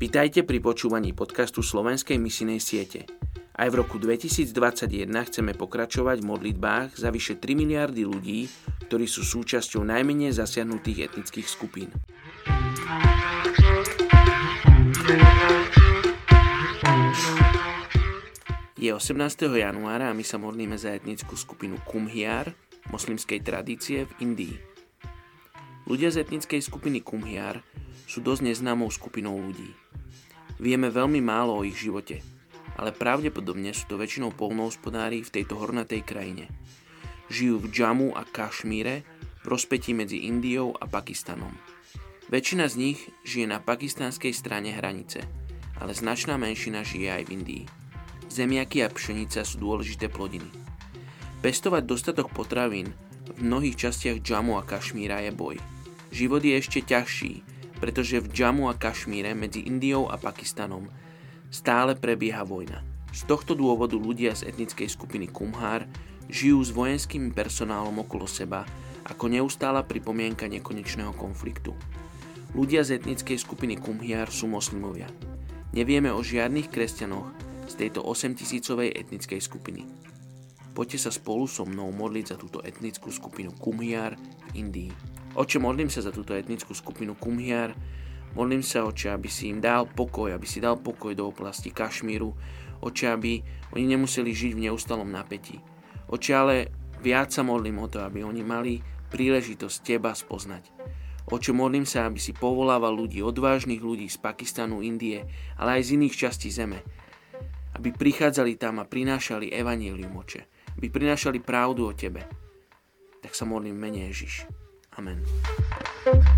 Vitajte pri počúvaní podcastu Slovenskej misinej siete. Aj v roku 2021 chceme pokračovať v modlitbách za vyše 3 miliardy ľudí, ktorí sú súčasťou najmenej zasiahnutých etnických skupín. Je 18. januára a my sa modlíme za etnickú skupinu Kumhiar, moslimskej tradície v Indii. Ľudia z etnickej skupiny Kumhiar sú dosť neznámou skupinou ľudí. Vieme veľmi málo o ich živote, ale pravdepodobne sú to väčšinou polnohospodári v tejto hornatej krajine. Žijú v Džamu a Kašmíre v rozpetí medzi Indiou a Pakistanom. Väčšina z nich žije na pakistanskej strane hranice, ale značná menšina žije aj v Indii. Zemiaky a pšenica sú dôležité plodiny. Pestovať dostatok potravín v mnohých častiach Džamu a Kašmíra je boj. Život je ešte ťažší, pretože v Džamu a Kašmíre medzi Indiou a Pakistanom stále prebieha vojna. Z tohto dôvodu ľudia z etnickej skupiny Kumhár žijú s vojenským personálom okolo seba ako neustála pripomienka nekonečného konfliktu. Ľudia z etnickej skupiny Kumhiar sú moslimovia. Nevieme o žiadnych kresťanoch z tejto 8000 etnickej skupiny. Poďte sa spolu so mnou modliť za túto etnickú skupinu Kumhiar v Indii. Oče, modlím sa za túto etnickú skupinu Kumhiar, modlím sa, oče, aby si im dal pokoj, aby si dal pokoj do oblasti Kašmíru, oče, aby oni nemuseli žiť v neustalom napätí. Oče, ale viac sa modlím o to, aby oni mali príležitosť Teba spoznať. Oče, modlím sa, aby si povolával ľudí, odvážnych ľudí z Pakistanu, Indie, ale aj z iných častí zeme, aby prichádzali tam a prinášali evanílium, oče, aby prinášali pravdu o Tebe. Tak sa modlím mene Ježiš. Amen.